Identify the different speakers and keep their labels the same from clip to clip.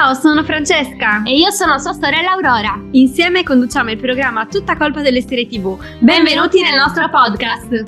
Speaker 1: Ciao, sono Francesca
Speaker 2: e io sono sua sorella Aurora.
Speaker 1: Insieme conduciamo il programma Tutta colpa delle serie TV.
Speaker 2: Benvenuti nel nostro podcast.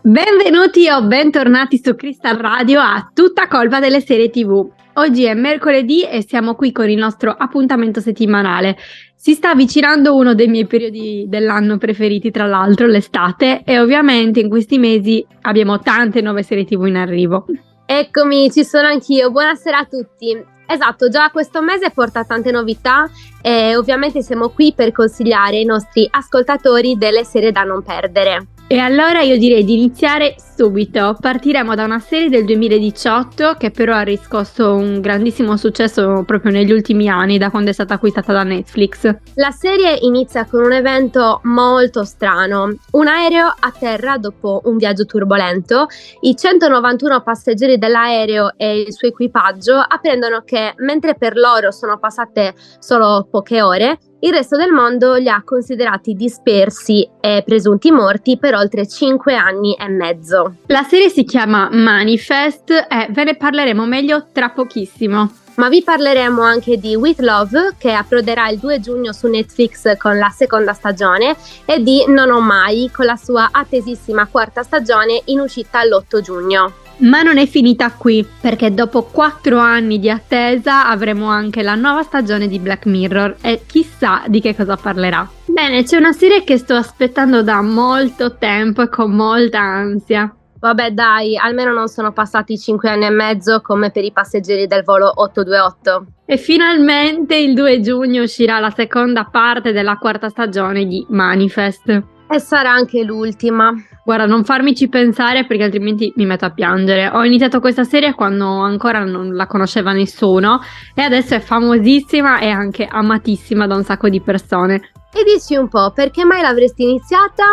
Speaker 1: Benvenuti o bentornati su Crystal Radio a Tutta colpa delle serie TV. Oggi è mercoledì e siamo qui con il nostro appuntamento settimanale. Si sta avvicinando uno dei miei periodi dell'anno preferiti, tra l'altro, l'estate, e ovviamente in questi mesi abbiamo tante nuove serie TV in arrivo.
Speaker 2: Eccomi, ci sono anch'io. Buonasera a tutti. Esatto, già questo mese porta tante novità e ovviamente siamo qui per consigliare ai nostri ascoltatori delle serie da non perdere.
Speaker 1: E allora io direi di iniziare subito. Partiremo da una serie del 2018 che però ha riscosso un grandissimo successo proprio negli ultimi anni, da quando è stata acquistata da Netflix.
Speaker 2: La serie inizia con un evento molto strano. Un aereo atterra dopo un viaggio turbolento. I 191 passeggeri dell'aereo e il suo equipaggio apprendono che mentre per loro sono passate solo poche ore, il resto del mondo li ha considerati dispersi e presunti morti per oltre 5 anni e mezzo.
Speaker 1: La serie si chiama Manifest e ve ne parleremo meglio tra pochissimo.
Speaker 2: Ma vi parleremo anche di With Love che approderà il 2 giugno su Netflix con la seconda stagione e di Non ho mai con la sua attesissima quarta stagione in uscita l'8 giugno.
Speaker 1: Ma non è finita qui, perché dopo quattro anni di attesa avremo anche la nuova stagione di Black Mirror e chissà di che cosa parlerà. Bene, c'è una serie che sto aspettando da molto tempo e con molta ansia.
Speaker 2: Vabbè dai, almeno non sono passati 5 anni e mezzo come per i passeggeri del volo 828.
Speaker 1: E finalmente il 2 giugno uscirà la seconda parte della quarta stagione di Manifest.
Speaker 2: E sarà anche l'ultima.
Speaker 1: Guarda, non farmici pensare perché altrimenti mi metto a piangere. Ho iniziato questa serie quando ancora non la conosceva nessuno e adesso è famosissima e anche amatissima da un sacco di persone.
Speaker 2: E dici un po', perché mai l'avresti iniziata?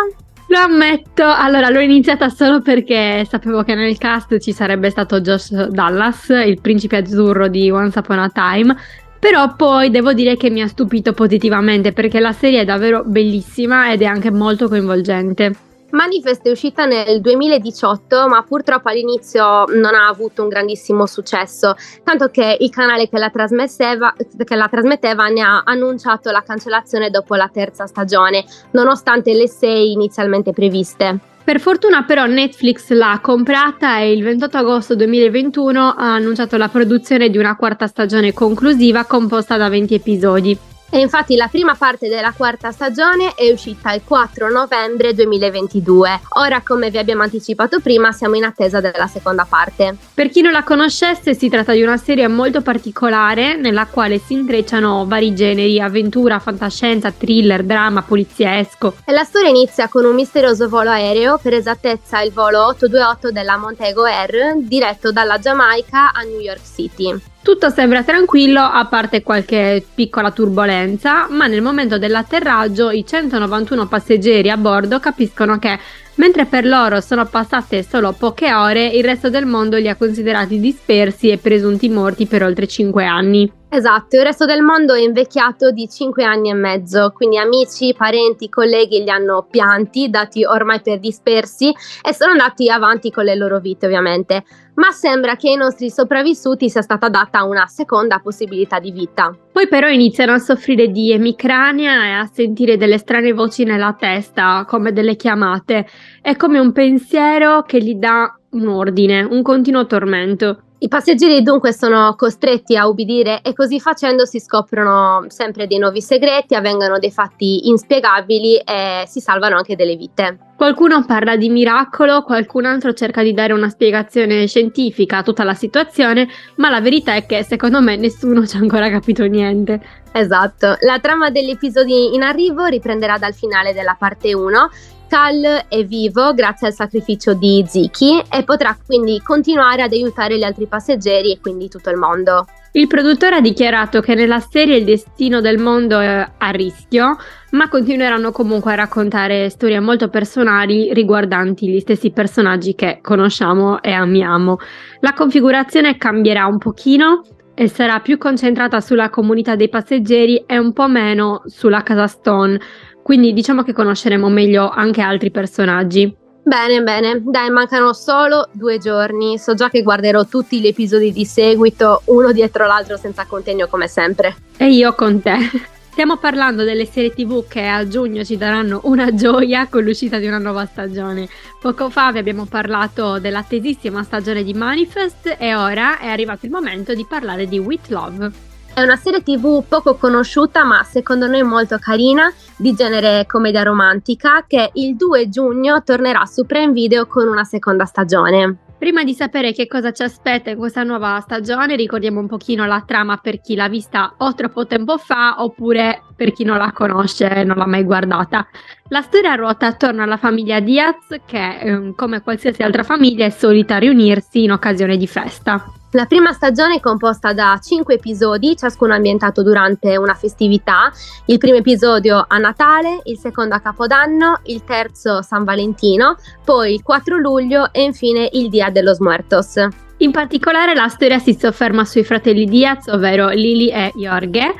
Speaker 1: Lo ammetto, allora l'ho iniziata solo perché sapevo che nel cast ci sarebbe stato Josh Dallas, il principe azzurro di Once Upon a Time, però poi devo dire che mi ha stupito positivamente perché la serie è davvero bellissima ed è anche molto coinvolgente.
Speaker 2: Manifest è uscita nel 2018, ma purtroppo all'inizio non ha avuto un grandissimo successo, tanto che il canale che la, che la trasmetteva ne ha annunciato la cancellazione dopo la terza stagione, nonostante le sei inizialmente previste.
Speaker 1: Per fortuna però Netflix l'ha comprata e il 28 agosto 2021 ha annunciato la produzione di una quarta stagione conclusiva composta da 20 episodi.
Speaker 2: E infatti la prima parte della quarta stagione è uscita il 4 novembre 2022. Ora, come vi abbiamo anticipato prima, siamo in attesa della seconda parte.
Speaker 1: Per chi non la conoscesse, si tratta di una serie molto particolare nella quale si intrecciano vari generi, avventura, fantascienza, thriller, drama, poliziesco.
Speaker 2: E la storia inizia con un misterioso volo aereo, per esattezza il volo 828 della Montego Air, diretto dalla Giamaica a New York City.
Speaker 1: Tutto sembra tranquillo a parte qualche piccola turbolenza, ma nel momento dell'atterraggio i 191 passeggeri a bordo capiscono che mentre per loro sono passate solo poche ore, il resto del mondo li ha considerati dispersi e presunti morti per oltre 5 anni.
Speaker 2: Esatto, il resto del mondo è invecchiato di 5 anni e mezzo, quindi amici, parenti, colleghi li hanno pianti, dati ormai per dispersi e sono andati avanti con le loro vite ovviamente ma sembra che ai nostri sopravvissuti sia stata data una seconda possibilità di vita.
Speaker 1: Poi però iniziano a soffrire di emicrania e a sentire delle strane voci nella testa, come delle chiamate. È come un pensiero che gli dà un ordine, un continuo tormento.
Speaker 2: I passeggeri dunque sono costretti a ubbidire e così facendo si scoprono sempre dei nuovi segreti, avvengono dei fatti inspiegabili e si salvano anche delle vite.
Speaker 1: Qualcuno parla di miracolo, qualcun altro cerca di dare una spiegazione scientifica a tutta la situazione, ma la verità è che secondo me nessuno ci ha ancora capito niente.
Speaker 2: Esatto, la trama degli episodi in arrivo riprenderà dal finale della parte 1 Cal è vivo grazie al sacrificio di Ziki e potrà quindi continuare ad aiutare gli altri passeggeri e quindi tutto il mondo.
Speaker 1: Il produttore ha dichiarato che nella serie il destino del mondo è a rischio, ma continueranno comunque a raccontare storie molto personali riguardanti gli stessi personaggi che conosciamo e amiamo. La configurazione cambierà un pochino e sarà più concentrata sulla comunità dei passeggeri e un po' meno sulla casa Stone quindi diciamo che conosceremo meglio anche altri personaggi.
Speaker 2: Bene, bene, dai, mancano solo due giorni. So già che guarderò tutti gli episodi di seguito, uno dietro l'altro, senza contegno come sempre.
Speaker 1: E io con te. Stiamo parlando delle serie TV che a giugno ci daranno una gioia con l'uscita di una nuova stagione. Poco fa vi abbiamo parlato dell'attesissima stagione di Manifest e ora è arrivato il momento di parlare di With Love.
Speaker 2: È una serie tv poco conosciuta ma secondo noi molto carina, di genere commedia romantica, che il 2 giugno tornerà su Prime Video con una seconda stagione.
Speaker 1: Prima di sapere che cosa ci aspetta in questa nuova stagione, ricordiamo un pochino la trama per chi l'ha vista o troppo tempo fa oppure per chi non la conosce e non l'ha mai guardata. La storia ruota attorno alla famiglia Diaz che, ehm, come qualsiasi altra famiglia, è solita riunirsi in occasione di festa.
Speaker 2: La prima stagione è composta da cinque episodi, ciascuno ambientato durante una festività. Il primo episodio a Natale, il secondo a Capodanno, il terzo San Valentino, poi il 4 luglio e infine il Dia de los Muertos.
Speaker 1: In particolare la storia si sofferma sui fratelli Diaz, ovvero Lily e Jorge,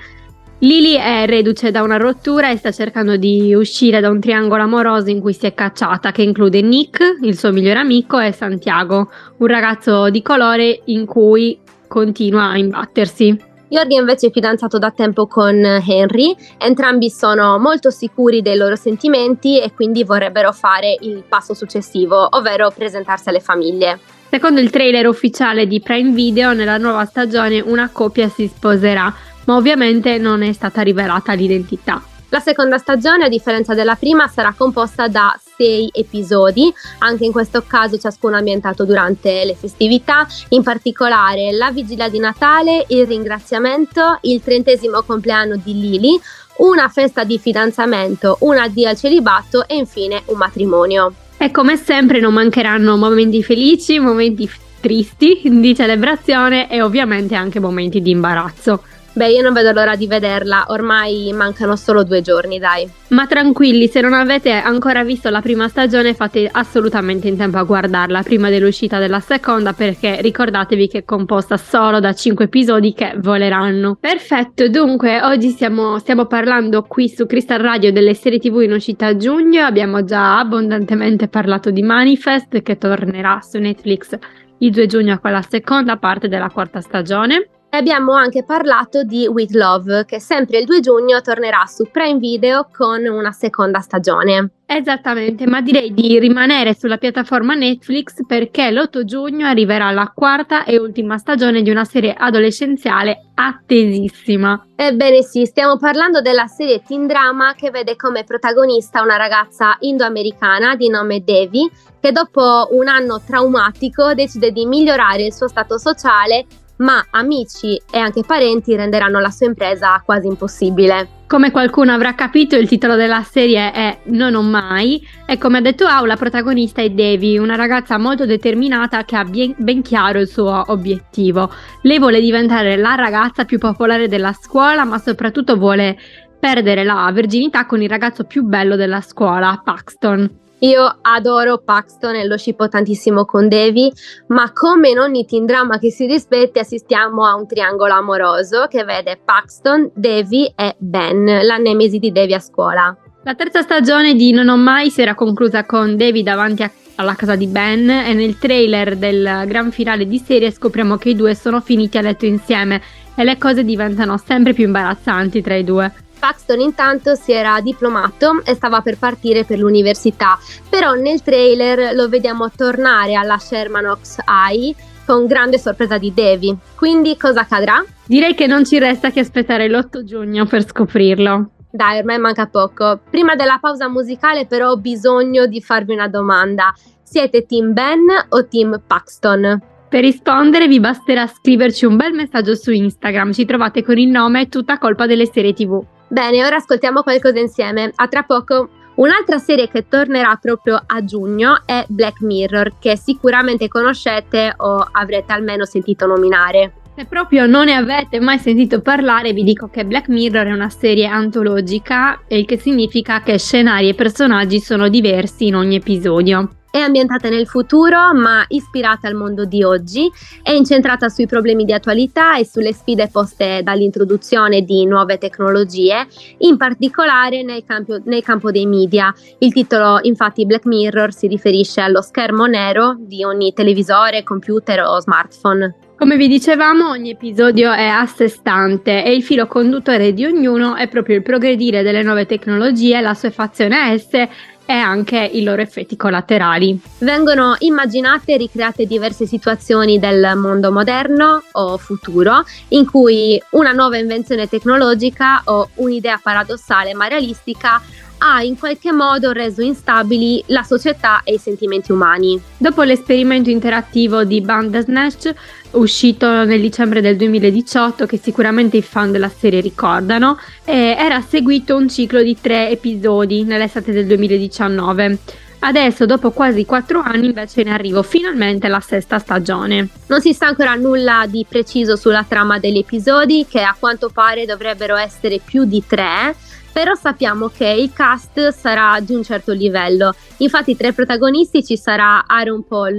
Speaker 1: Lily è reduce da una rottura e sta cercando di uscire da un triangolo amoroso in cui si è cacciata, che include Nick, il suo migliore amico, e Santiago, un ragazzo di colore in cui continua a imbattersi.
Speaker 2: Jordi invece è fidanzato da tempo con Henry, entrambi sono molto sicuri dei loro sentimenti e quindi vorrebbero fare il passo successivo, ovvero presentarsi alle famiglie.
Speaker 1: Secondo il trailer ufficiale di Prime Video, nella nuova stagione una coppia si sposerà, ma ovviamente non è stata rivelata l'identità.
Speaker 2: La seconda stagione, a differenza della prima, sarà composta da sei episodi, anche in questo caso ciascuno ambientato durante le festività, in particolare la vigilia di Natale, il ringraziamento, il trentesimo compleanno di Lily, una festa di fidanzamento, un addio al celibato e infine un matrimonio.
Speaker 1: E come sempre non mancheranno momenti felici, momenti tristi di celebrazione e ovviamente anche momenti di imbarazzo.
Speaker 2: Beh, io non vedo l'ora di vederla, ormai mancano solo due giorni, dai.
Speaker 1: Ma tranquilli, se non avete ancora visto la prima stagione fate assolutamente in tempo a guardarla prima dell'uscita della seconda perché ricordatevi che è composta solo da 5 episodi che voleranno. Perfetto, dunque oggi stiamo, stiamo parlando qui su Crystal Radio delle serie tv in uscita a giugno, abbiamo già abbondantemente parlato di Manifest che tornerà su Netflix il 2 giugno con la seconda parte della quarta stagione.
Speaker 2: Abbiamo anche parlato di With Love, che sempre il 2 giugno tornerà su Prime Video con una seconda stagione.
Speaker 1: Esattamente, ma direi di rimanere sulla piattaforma Netflix perché l'8 giugno arriverà la quarta e ultima stagione di una serie adolescenziale attesissima.
Speaker 2: Ebbene sì, stiamo parlando della serie teen drama che vede come protagonista una ragazza indoamericana di nome Devi che dopo un anno traumatico decide di migliorare il suo stato sociale ma amici e anche parenti renderanno la sua impresa quasi impossibile.
Speaker 1: Come qualcuno avrà capito, il titolo della serie è Non ho mai e come ha detto Au, la protagonista è Devi, una ragazza molto determinata che ha ben, ben chiaro il suo obiettivo. Lei vuole diventare la ragazza più popolare della scuola, ma soprattutto vuole perdere la virginità con il ragazzo più bello della scuola, Paxton.
Speaker 2: Io adoro Paxton e lo shippo tantissimo con Devi, ma come in ogni teen drama che si rispetti assistiamo a un triangolo amoroso che vede Paxton, Devi e Ben, la nemesi di Devi a scuola.
Speaker 1: La terza stagione di Non ho mai si era conclusa con Devi davanti a, alla casa di Ben e nel trailer del gran finale di serie scopriamo che i due sono finiti a letto insieme e le cose diventano sempre più imbarazzanti tra i due.
Speaker 2: Paxton intanto si era diplomato e stava per partire per l'università, però nel trailer lo vediamo tornare alla Sherman Oaks High con grande sorpresa di Devi. Quindi cosa accadrà?
Speaker 1: Direi che non ci resta che aspettare l'8 giugno per scoprirlo.
Speaker 2: Dai, ormai manca poco. Prima della pausa musicale però ho bisogno di farvi una domanda. Siete team Ben o team Paxton?
Speaker 1: Per rispondere vi basterà scriverci un bel messaggio su Instagram, ci trovate con il nome Tutta colpa delle serie tv.
Speaker 2: Bene, ora ascoltiamo qualcosa insieme. A tra poco. Un'altra serie che tornerà proprio a giugno è Black Mirror, che sicuramente conoscete o avrete almeno sentito nominare.
Speaker 1: Se proprio non ne avete mai sentito parlare, vi dico che Black Mirror è una serie antologica, il che significa che scenari e personaggi sono diversi in ogni episodio.
Speaker 2: È ambientata nel futuro, ma ispirata al mondo di oggi, è incentrata sui problemi di attualità e sulle sfide poste dall'introduzione di nuove tecnologie, in particolare nel campo, nel campo dei media. Il titolo, infatti, Black Mirror si riferisce allo schermo nero di ogni televisore, computer o smartphone.
Speaker 1: Come vi dicevamo, ogni episodio è a sé stante e il filo conduttore di ognuno è proprio il progredire delle nuove tecnologie, la sua fazione a esse e anche i loro effetti collaterali.
Speaker 2: Vengono immaginate e ricreate diverse situazioni del mondo moderno o futuro in cui una nuova invenzione tecnologica o un'idea paradossale ma realistica ha in qualche modo reso instabili la società e i sentimenti umani.
Speaker 1: Dopo l'esperimento interattivo di Bandersnatch, uscito nel dicembre del 2018, che sicuramente i fan della serie ricordano, era seguito un ciclo di tre episodi nell'estate del 2019. Adesso, dopo quasi quattro anni, invece in arrivo finalmente la sesta stagione.
Speaker 2: Non si sa ancora nulla di preciso sulla trama degli episodi, che a quanto pare dovrebbero essere più di tre, però sappiamo che il cast sarà di un certo livello. Infatti tra i protagonisti ci sarà Aaron Paul,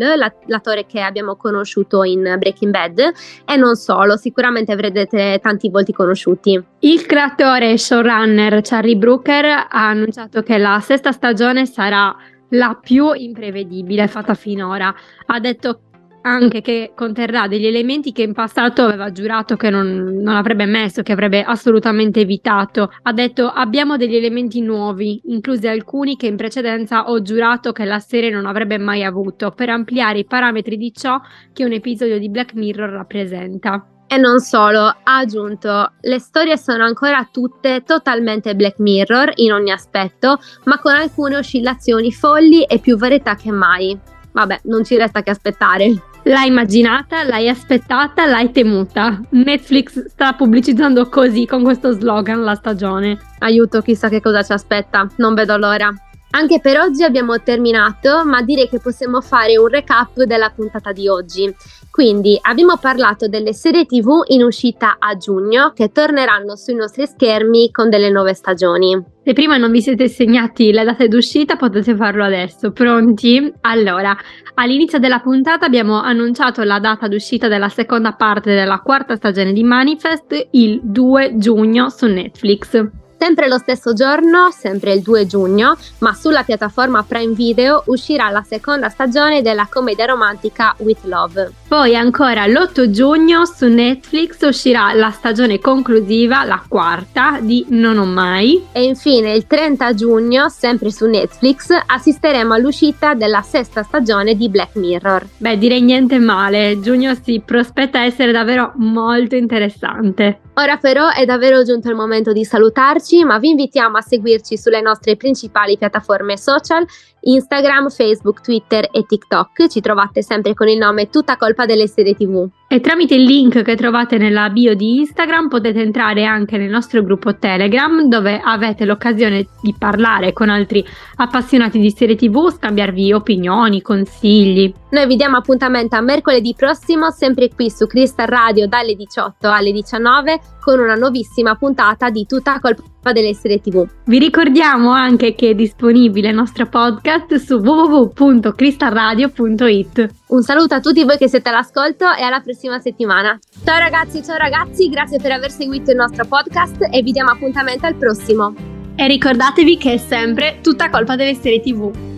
Speaker 2: l'attore che abbiamo conosciuto in Breaking Bad, e non solo, sicuramente avrete tanti volti conosciuti.
Speaker 1: Il creatore e showrunner Charlie Brooker ha annunciato che la sesta stagione sarà la più imprevedibile fatta finora. Ha detto anche che conterrà degli elementi che in passato aveva giurato che non, non, avrebbe messo, che avrebbe assolutamente evitato. Ha detto abbiamo degli elementi nuovi, inclusi alcuni che in precedenza ho giurato che la serie non avrebbe mai avuto, per ampliare i parametri di ciò che un episodio di Black Mirror rappresenta.
Speaker 2: E non solo, ha aggiunto, le storie sono ancora tutte totalmente Black Mirror in ogni aspetto, ma con alcune oscillazioni folli e più varietà che mai. Vabbè, non ci resta che aspettare.
Speaker 1: L'hai immaginata, l'hai aspettata, l'hai temuta. Netflix sta pubblicizzando così con questo slogan la stagione.
Speaker 2: Aiuto, chissà che cosa ci aspetta. Non vedo l'ora. Anche per oggi abbiamo terminato, ma direi che possiamo fare un recap della puntata di oggi. Quindi abbiamo parlato delle serie TV in uscita a giugno che torneranno sui nostri schermi con delle nuove stagioni.
Speaker 1: Se prima non vi siete segnati le date d'uscita potete farlo adesso. Pronti? Allora, all'inizio della puntata abbiamo annunciato la data d'uscita della seconda parte della quarta stagione di Manifest il 2 giugno su Netflix.
Speaker 2: Sempre lo stesso giorno, sempre il 2 giugno, ma sulla piattaforma Prime Video uscirà la seconda stagione della commedia romantica With Love.
Speaker 1: Poi ancora l'8 giugno su Netflix uscirà la stagione conclusiva, la quarta, di Non ho mai.
Speaker 2: E infine il 30 giugno, sempre su Netflix, assisteremo all'uscita della sesta stagione di Black Mirror.
Speaker 1: Beh, direi niente male, giugno si prospetta essere davvero molto interessante.
Speaker 2: Ora però è davvero giunto il momento di salutarci, ma vi invitiamo a seguirci sulle nostre principali piattaforme social, Instagram, Facebook, Twitter e TikTok. Ci trovate sempre con il nome Tutta colpa delle serie TV.
Speaker 1: E tramite il link che trovate nella bio di Instagram potete entrare anche nel nostro gruppo Telegram dove avete l'occasione di parlare con altri appassionati di serie TV, scambiarvi opinioni, consigli.
Speaker 2: Noi vi diamo appuntamento a mercoledì prossimo, sempre qui su Crystal Radio dalle 18 alle 19 con una nuovissima puntata di Tutta colpa delle serie TV.
Speaker 1: Vi ricordiamo anche che è disponibile il nostro podcast su www.cristalradio.it.
Speaker 2: Un saluto a tutti voi che siete all'ascolto e alla prossima settimana. Ciao ragazzi, ciao ragazzi, grazie per aver seguito il nostro podcast e vi diamo appuntamento al prossimo.
Speaker 1: E ricordatevi che è sempre tutta colpa delle serie TV.